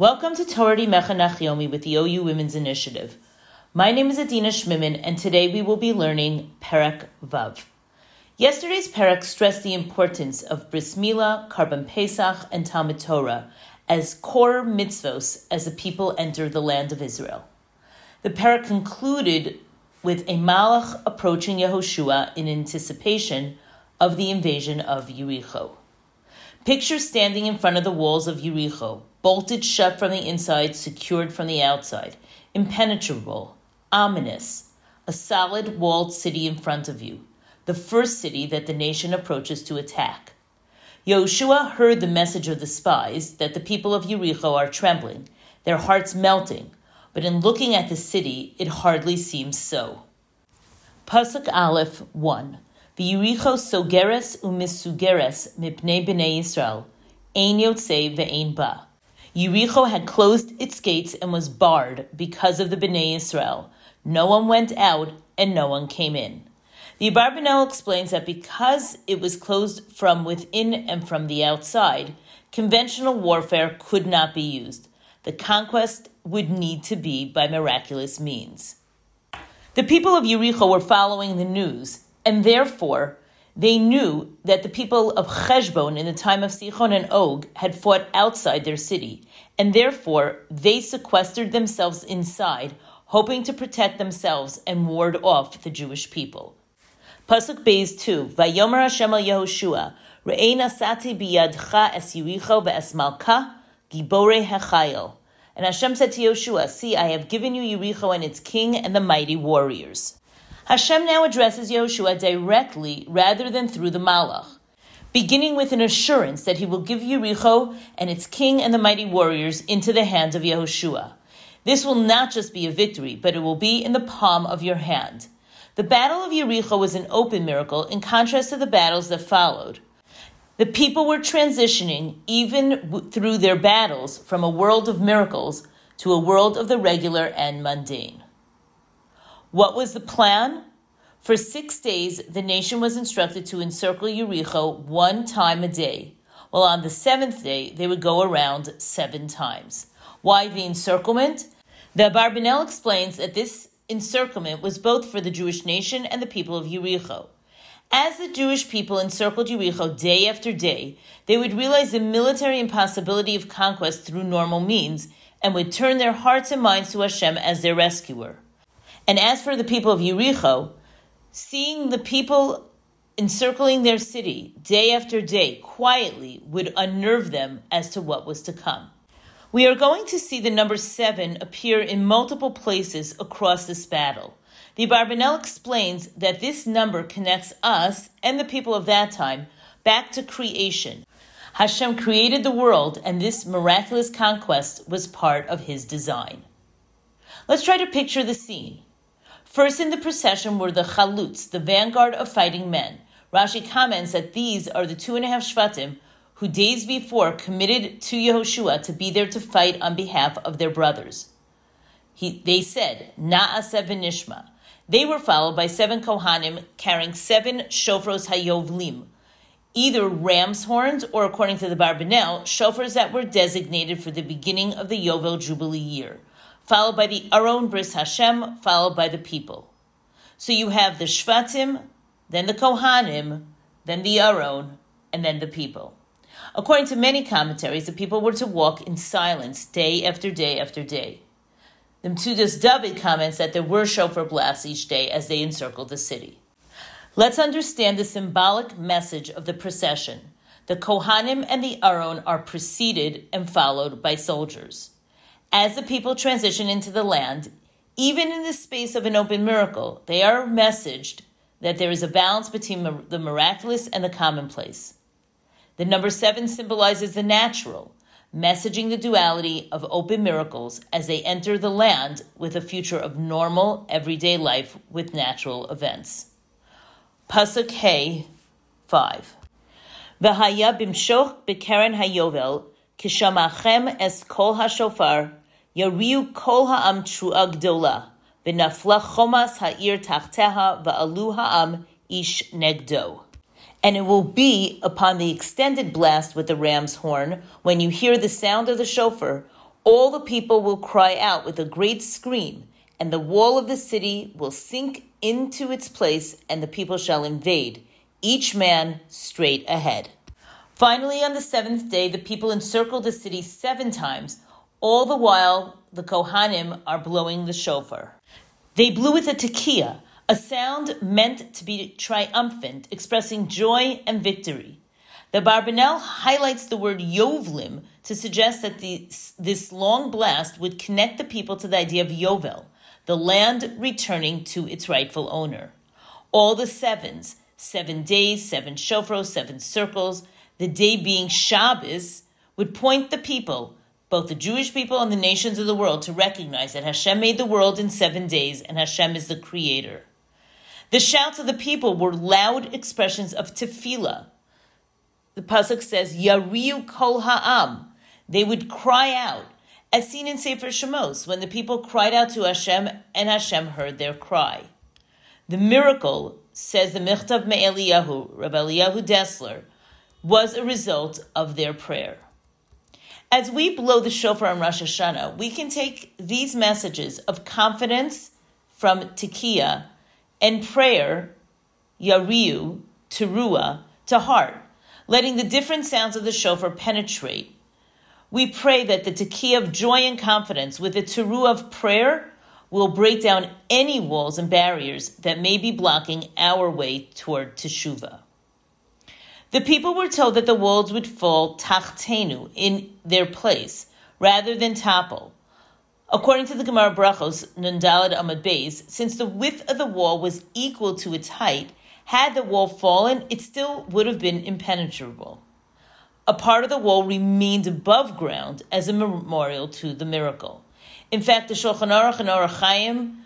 Welcome to Torah Mechanach Yomi with the OU Women's Initiative. My name is Adina Shmidman, and today we will be learning Perek Vav. Yesterday's Perek stressed the importance of Bris Milah, Karban Pesach, and Talmud Torah as core mitzvos as the people enter the land of Israel. The Perek concluded with a Malach approaching Yehoshua in anticipation of the invasion of Yericho. Picture standing in front of the walls of Yericho, bolted shut from the inside, secured from the outside, impenetrable, ominous, a solid walled city in front of you, the first city that the nation approaches to attack. Yehoshua heard the message of the spies that the people of Yericho are trembling, their hearts melting, but in looking at the city, it hardly seems so. Pasuk Aleph 1 V'Yericho sogeres umisugeres mipnei b'nei Yisrael, ein yotze ve'ein ba. Yericho had closed its gates and was barred because of the Bnei Israel. No one went out and no one came in. The Abarbanel explains that because it was closed from within and from the outside, conventional warfare could not be used. The conquest would need to be by miraculous means. The people of Yericho were following the news, and therefore they knew that the people of Cheshbon in the time of Sichon and Og had fought outside their city, and therefore they sequestered themselves inside, hoping to protect themselves and ward off the Jewish people. Pasuk Beis 2, Vayomer Hashem al Yehoshua, Re'ei nasati biyadcha es Yericho ve'es malka, gibore hechayel. And Hashem said to Yehoshua, See, I have given you Yericho and its king and the mighty warriors. Hashem now addresses Yehoshua directly rather than through the Malach, beginning with an assurance that he will give Yericho and its king and the mighty warriors into the hands of Yehoshua. This will not just be a victory, but it will be in the palm of your hand. The battle of Yericho was an open miracle in contrast to the battles that followed. The people were transitioning, even through their battles, from a world of miracles to a world of the regular and mundane. What was the plan? For six days, the nation was instructed to encircle Yericho one time a day, while on the seventh day, they would go around seven times. Why the encirclement? The Barbanel explains that this encirclement was both for the Jewish nation and the people of Yericho. As the Jewish people encircled Yericho day after day, they would realize the military impossibility of conquest through normal means and would turn their hearts and minds to Hashem as their rescuer. And as for the people of Yericho, seeing the people encircling their city day after day quietly would unnerve them as to what was to come. We are going to see the number seven appear in multiple places across this battle. The Barbanel explains that this number connects us and the people of that time back to creation. Hashem created the world, and this miraculous conquest was part of his design. Let's try to picture the scene. First in the procession were the Chalutz, the vanguard of fighting men. Rashi comments that these are the two and a half Shvatim who days before committed to Yehoshua to be there to fight on behalf of their brothers. He, they said, Na'aseh v'nishma. They were followed by seven Kohanim carrying seven shofros hayovlim, either ram's horns or, according to the Barbanel, shofars that were designated for the beginning of the Yovel Jubilee year followed by the Aron Bris Hashem, followed by the people. So you have the Shvatim, then the Kohanim, then the Aron, and then the people. According to many commentaries, the people were to walk in silence day after day after day. The Metzudas David comments that there were shofar blasts each day as they encircled the city. Let's understand the symbolic message of the procession. The Kohanim and the Aron are preceded and followed by soldiers. As the people transition into the land, even in the space of an open miracle, they are messaged that there is a balance between the miraculous and the commonplace. The number seven symbolizes the natural, messaging the duality of open miracles as they enter the land with a future of normal, everyday life with natural events. Pasuk Hey 5. V'haya bimshoch bekeren hayovel, kishamachem es kol hashofar, Yariu kol ha'am trua gdola, v'nafla chomas ha'ir tachteha va'alu ha'am ish negdo. And it will be upon the extended blast with the ram's horn, when you hear the sound of the shofar, all the people will cry out with a great scream, and the wall of the city will sink into its place, and the people shall invade, each man straight ahead. Finally, on the seventh day, the people encircle the city seven times, all the while the Kohanim are blowing the shofar. They blew with a tekiah, a sound meant to be triumphant, expressing joy and victory. The Barbanel highlights the word Yovlim to suggest that the, this long blast would connect the people to the idea of Yovel, the land returning to its rightful owner. All the sevens, seven days, seven shofros, seven circles, the day being Shabbos, would point the people, both the Jewish people and the nations of the world, to recognize that Hashem made the world in seven days and Hashem is the creator. The shouts of the people were loud expressions of tefillah, the pasuk says, "Yariu kol ha'am." They would cry out, as seen in Sefer Shemos, when the people cried out to Hashem, and Hashem heard their cry. The miracle, says the Michtav Me'eliyahu, Rabbi Eliyahu Dessler, was a result of their prayer. As we blow the shofar on Rosh Hashanah, we can take these messages of confidence from Tekiah and prayer, Yariu, Teruah, to heart letting the different sounds of the shofar penetrate. We pray that the tekiah of joy and confidence with the teru of prayer will break down any walls and barriers that may be blocking our way toward teshuva. The people were told that the walls would fall tachtenu in their place rather than topple. According to the Gemara Brachos, Nundalad Amad Beis, since the width of the wall was equal to its height, had the wall fallen, it still would have been impenetrable. A part of the wall remained above ground as a memorial to the miracle. In fact, the Shulchan Aruch and Orach Chaim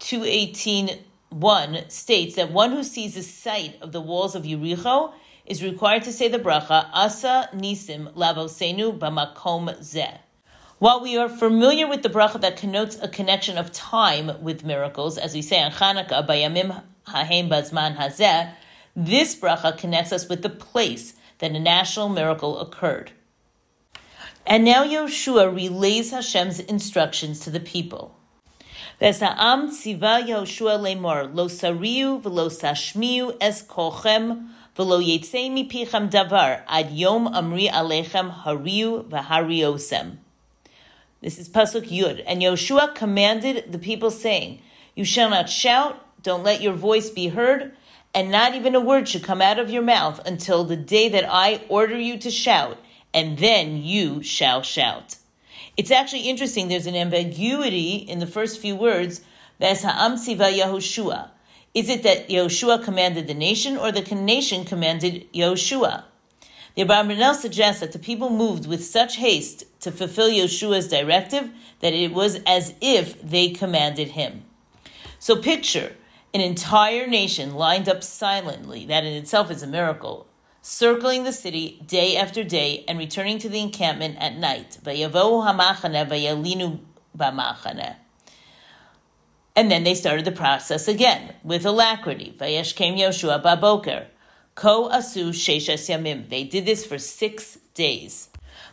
218.1 states that one who sees the site of the walls of Yericho is required to say the bracha Asa Nisim Lavosenu Bamakom Zeh. While we are familiar with the bracha that connotes a connection of time with miracles, as we say on Hanukkah, Bayamim Hahem Bazman Hazeh, this bracha connects us with the place that a national miracle occurred. And now Yoshua relays Hashem's instructions to the people. Vesa'am Yoshua lemor, lo sariu v'lo sashmiu es kochem v'lo yetzei mipichem davar ad yom amri alechem hariu v'hariosem. This is Pasuk Yud. And Yoshua commanded the people saying, You shall not shout, don't let your voice be heard, and not even a word should come out of your mouth until the day that I order you to shout, and then you shall shout. It's actually interesting, there's an ambiguity in the first few words, Yahushua. Is it that Yahushua commanded the nation, or the nation commanded Yahushua? The Abarbanel suggests that the people moved with such haste to fulfill Yeshua's directive that it was as if they commanded him. So picture an entire nation lined up silently, that in itself is a miracle, circling the city day after day and returning to the encampment at night. And then they started the process again with alacrity. Vayeshkem Yoshua baboker. Ko asu sheshes yamim. They did this for six days.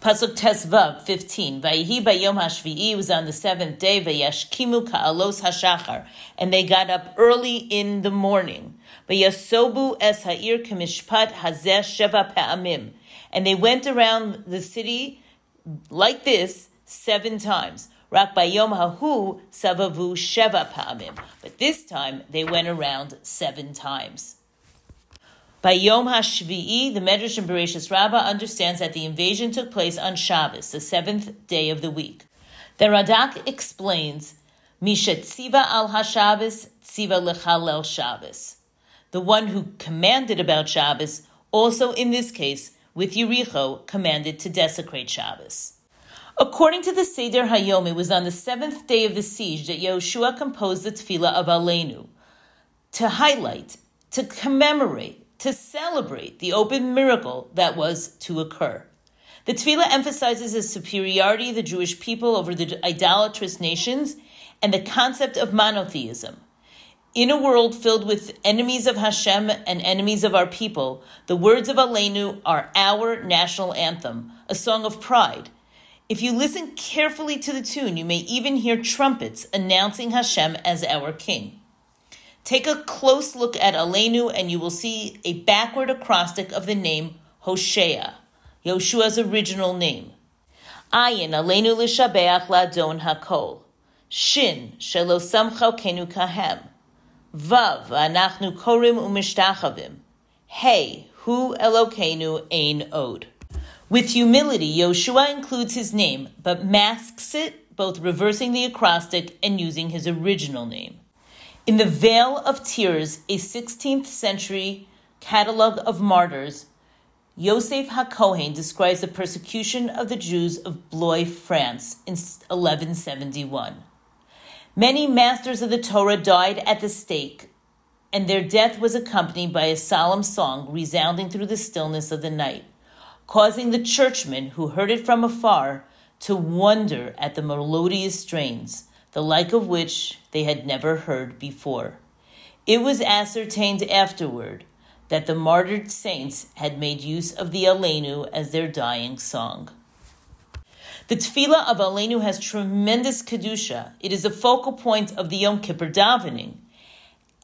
Pasuk Tesvav 15. Vayihi bayom hashvi'i was on the seventh day. Vayashkimu ka'alos hashachar. And they got up early in the morning. Vayasobu es ha'ir kemishpat hazeh sheva pa'amim. And they went around the city like this seven times. Rak bayom hahu savavu sheva pa'amim. But this time they went around seven times. By Yom HaShvi'i, the Medrash and Bereshis Rabbah understands that the invasion took place on Shabbos, the seventh day of the week. The Radak explains, Mishet tziva al HaShabbos, tziva lechalel Shabbos. The one who commanded about Shabbos, also in this case, with Yericho, commanded to desecrate Shabbos. According to the Seder Hayom, it was on the seventh day of the siege that Yehoshua composed the Tefillah of Aleinu to highlight, to commemorate, to celebrate the open miracle that was to occur. The tefillah emphasizes the superiority of the Jewish people over the idolatrous nations and the concept of monotheism. In a world filled with enemies of Hashem and enemies of our people, the words of Aleinu are our national anthem, a song of pride. If you listen carefully to the tune, you may even hear trumpets announcing Hashem as our king. Take a close look at Aleinu and you will see a backward acrostic of the name Hoshea, Yoshua's original name. Ayin Aleinu l'shabeach ladon hakol. Shin shelo samcha kenu kahem. Vav anachnu korim umishtachavim. Hey, hu Elokeinu ein od. With humility, Yoshua includes his name, but masks it, both reversing the acrostic and using his original name. In the Vale of Tears, a 16th century catalog of martyrs, Yosef HaKohen describes the persecution of the Jews of Blois, France in 1171. Many masters of the Torah died at the stake, and their death was accompanied by a solemn song resounding through the stillness of the night causing the churchmen who heard it from afar to wonder at the melodious strains, the like of which they had never heard before. It was ascertained afterward that the martyred saints had made use of the Aleinu as their dying song. The tefillah of Aleinu has tremendous kedusha. It is a focal point of the Yom Kippur davening.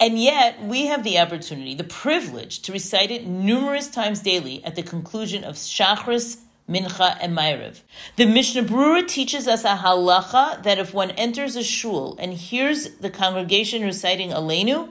And yet, we have the opportunity, the privilege, to recite it numerous times daily at the conclusion of Shachris, Mincha, and Ma'ariv. The Mishnah Berurah teaches us a halacha that if one enters a shul and hears the congregation reciting Aleinu,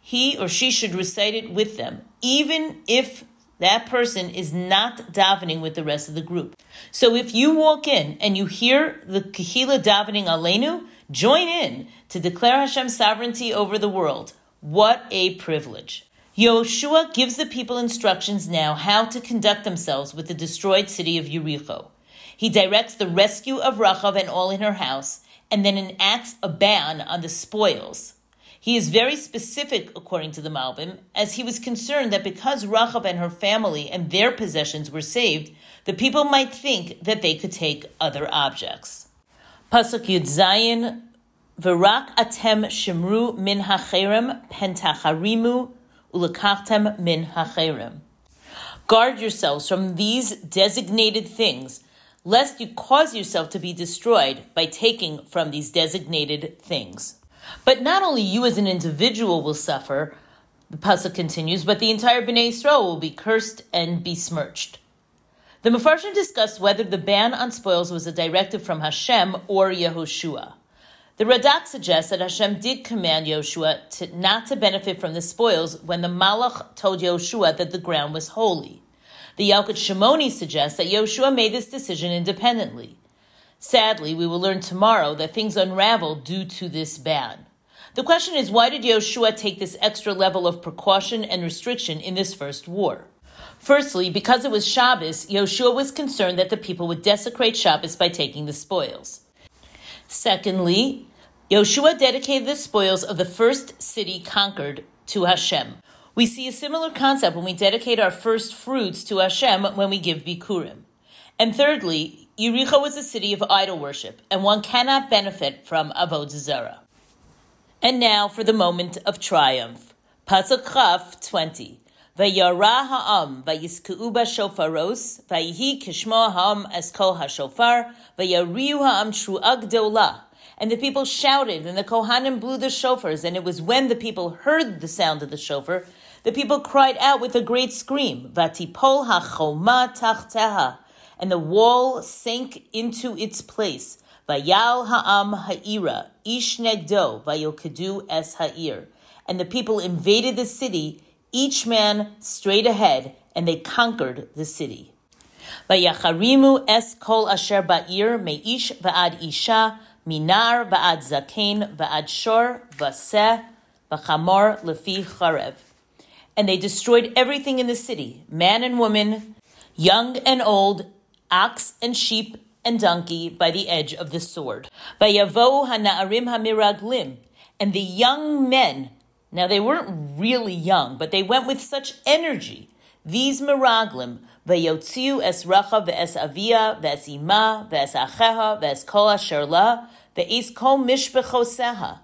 he or she should recite it with them, even if that person is not davening with the rest of the group. So if you walk in and you hear the Kehila davening Aleinu, join in to declare Hashem's sovereignty over the world. What a privilege. Yoshua gives the people instructions now how to conduct themselves with the destroyed city of Yericho. He directs the rescue of Rachav and all in her house, and then enacts a ban on the spoils. He is very specific, according to the Malbim, as he was concerned that because Rachav and her family and their possessions were saved, the people might think that they could take other objects. Pasuk Yud Zayin, V'rak atem shemru min hacherem pentacharimu ulakachtem min hacherem. Guard yourselves from these designated things, lest you cause yourself to be destroyed by taking from these designated things. But not only you as an individual will suffer, the pasuk continues, but the entire Bnei Israel will be cursed and besmirched. The Mefarshim discussed whether the ban on spoils was a directive from Hashem or Yehoshua. The Radak suggests that Hashem did command Yehoshua to, not to benefit from the spoils when the Malach told Yehoshua that the ground was holy. The Yalkut Shimoni suggests that Yoshua made this decision independently. Sadly, we will learn tomorrow that things unraveled due to this ban. The question is, why did Yoshua take this extra level of precaution and restriction in this first war? Firstly, because it was Shabbos, Yoshua was concerned that the people would desecrate Shabbos by taking the spoils. Secondly, Yoshua dedicated the spoils of the first city conquered to Hashem. We see a similar concept when we dedicate our first fruits to Hashem when we give Bikurim. And thirdly, Yericho was a city of idol worship, and one cannot benefit from Avodah Zarah. And now for the moment of triumph. Pasuk Chaf 20. Vayara ha'am vayiskeu shofaros vayihi kishmo ha'am as kol hashofar vayariu ha'am shru'a gdola. And the people shouted, and the Kohanim blew the shofars, and it was when the people heard the sound of the shofar, the people cried out with a great scream, Vatipol ha'choma tachteha, and the wall sank into its place. Vayal ha'am ha'ira, ish negdo, vayokedu es ha'ir. And the people invaded the city, each man straight ahead, and they conquered the city. Vayacharimu es kol asher ba'ir meish va'ad isha minar va'ad zaken va'ad shor v'seh v'chamor lefi charev. And they destroyed everything in the city, man and woman, young and old, ox and sheep and donkey, by the edge of the sword. Vayavo hana'arim hamiraglim. And the young men now, they weren't really young, but they went with such energy. These miraglim, vayotziu es racha ve'es avia ve'es ima ve'es acheha ve'es kol asher ve'es kol mishbechoseha.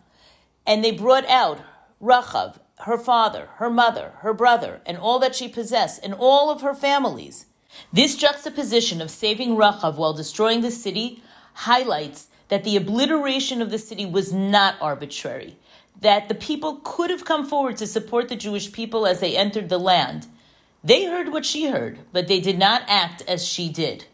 And they brought out Rachav, her father, her mother, her brother, and all that she possessed, and all of her families. This juxtaposition of saving Rachav while destroying the city highlights that the obliteration of the city was not arbitrary, that the people could have come forward to support the Jewish people as they entered the land. They heard what she heard, but they did not act as she did.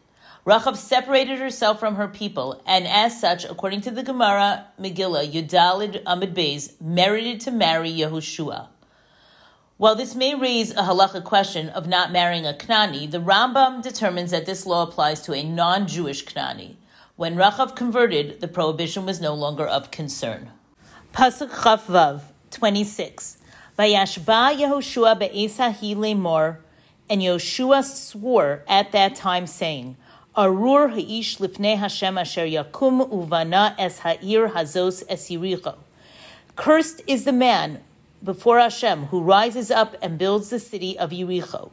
Rachav separated herself from her people, and as such, according to the Gemara Megillah, Yudalid Amid Beis merited to marry Yehoshua. While this may raise a halacha question of not marrying a Knani, the Rambam determines that this law applies to a non-Jewish Knani. When Rachav converted, the prohibition was no longer of concern. Pasuk Chafvav 26. Vayashba Yehoshua be'esahi lemor, and Yehoshua swore at that time, saying, Arur ha'ish lifnei Hashem asher yakum uvana es ha'ir hazos es Yericho. Cursed is the man before Hashem, who rises up and builds the city of Yericho.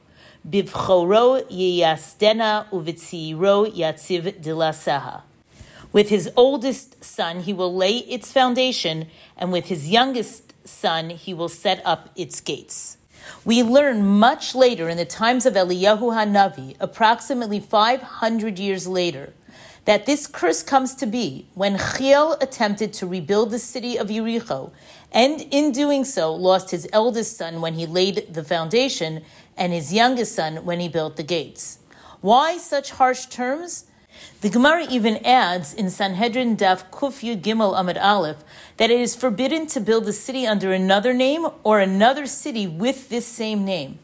Bivchoro yiyasdena uvitziro yatziv dilasaha. With his oldest son, he will lay its foundation, and with his youngest son, he will set up its gates. We learn much later in the times of Eliyahu Hanavi, approximately 500 years later, that this curse comes to be when Chiel attempted to rebuild the city of Yericho, and in doing so lost his eldest son when he laid the foundation, and his youngest son when he built the gates. Why such harsh terms? The Gemara even adds in Sanhedrin Daf Kuf Yud Gimel Amid Aleph that it is forbidden to build a city under another name or another city with this same name.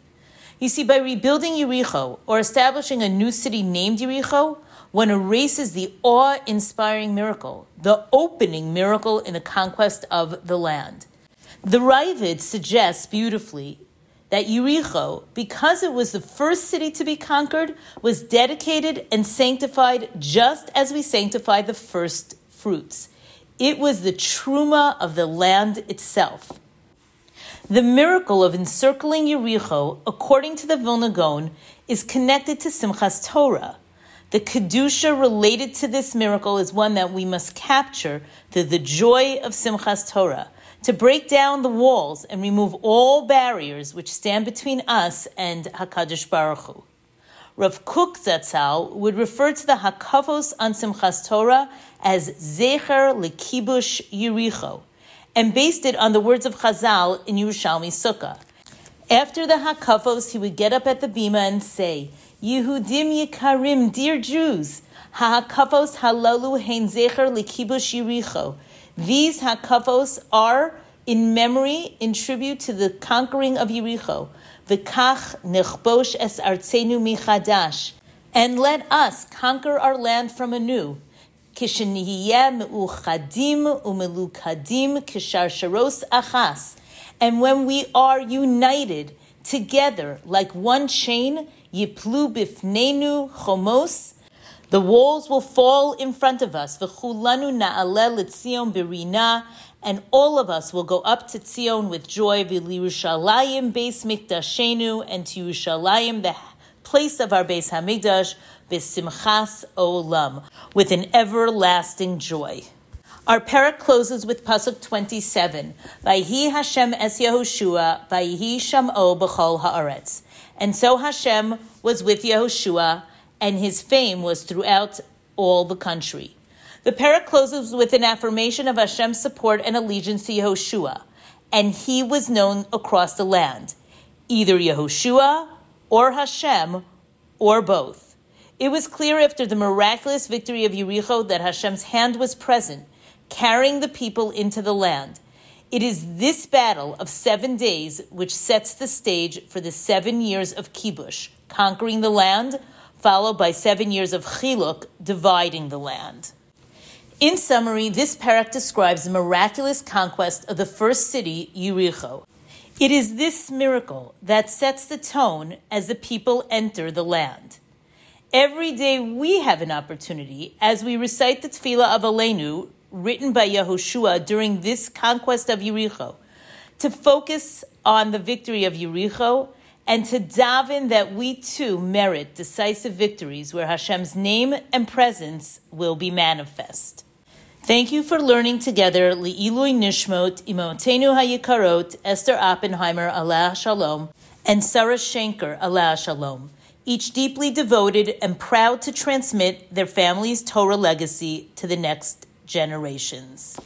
You see, by rebuilding Yericho or establishing a new city named Yericho, one erases the awe inspiring miracle, the opening miracle in the conquest of the land. The Raavad suggests beautifully that Yericho, because it was the first city to be conquered, was dedicated and sanctified just as we sanctify the first fruits. It was the truma of the land itself. The miracle of encircling Yericho, according to the Vilna Gaon, is connected to Simchas Torah. The Kedusha related to this miracle is one that we must capture through the joy of Simchas Torah, to break down the walls and remove all barriers which stand between us and Hakadosh Baruch Hu. Rav Kook Zatzal would refer to the Hakafos on Simchas Torah as Zecher Lekibush Yericho, and based it on the words of Chazal in Yerushalmi Sukkah. After the Hakafos, he would get up at the bima and say, Yehudim Yikarim, dear Jews, Hakafos halalu hein zecher likibush Yericho. These hakafos are in memory, in tribute to the conquering of Yericho. V'kach nechbosh es artzenu michadash. And let us conquer our land from anew. Kishenihiyeh me'uchadim u'melukadim kisharsharos achas. And when we are united together like one chain, Yiplu bifnenu chomos. The walls will fall in front of us. V'chulanu na'alel etzion birina. And all of us will go up to Tzion with joy. V'lirushalayim beis mikdashenu. And to Yerushalayim, the place of our Beis Hamikdash, b'simchas olam, with an everlasting joy. Our parak closes with pasuk twenty-seven. Vayhi Hashem es Yehoshua, vayhi sham'o b'chol haaretz. And so Hashem was with Yehoshua, and his fame was throughout all the country. The parak closes with an affirmation of Hashem's support and allegiance to Yehoshua, and he was known across the land, either Yehoshua or Hashem or both. It was clear after the miraculous victory of Yericho that Hashem's hand was present, carrying the people into the land. It is this battle of seven days which sets the stage for the seven years of Kibush, conquering the land, followed by seven years of Chiluk, dividing the land. In summary, this parak describes the miraculous conquest of the first city, Yericho. It is this miracle that sets the tone as the people enter the land. Every day we have an opportunity as we recite the Tefillah of Aleinu, written by Yehoshua during this conquest of Yericho, to focus on the victory of Yericho and to daven that we too merit decisive victories where Hashem's name and presence will be manifest. Thank you for learning together Li'ilui Nishmot, Imotenu Hayikarot, Esther Oppenheimer, Allah Shalom, and Sarah Schenker, Allah Shalom. each deeply devoted and proud to transmit their family's Torah legacy to the next generations.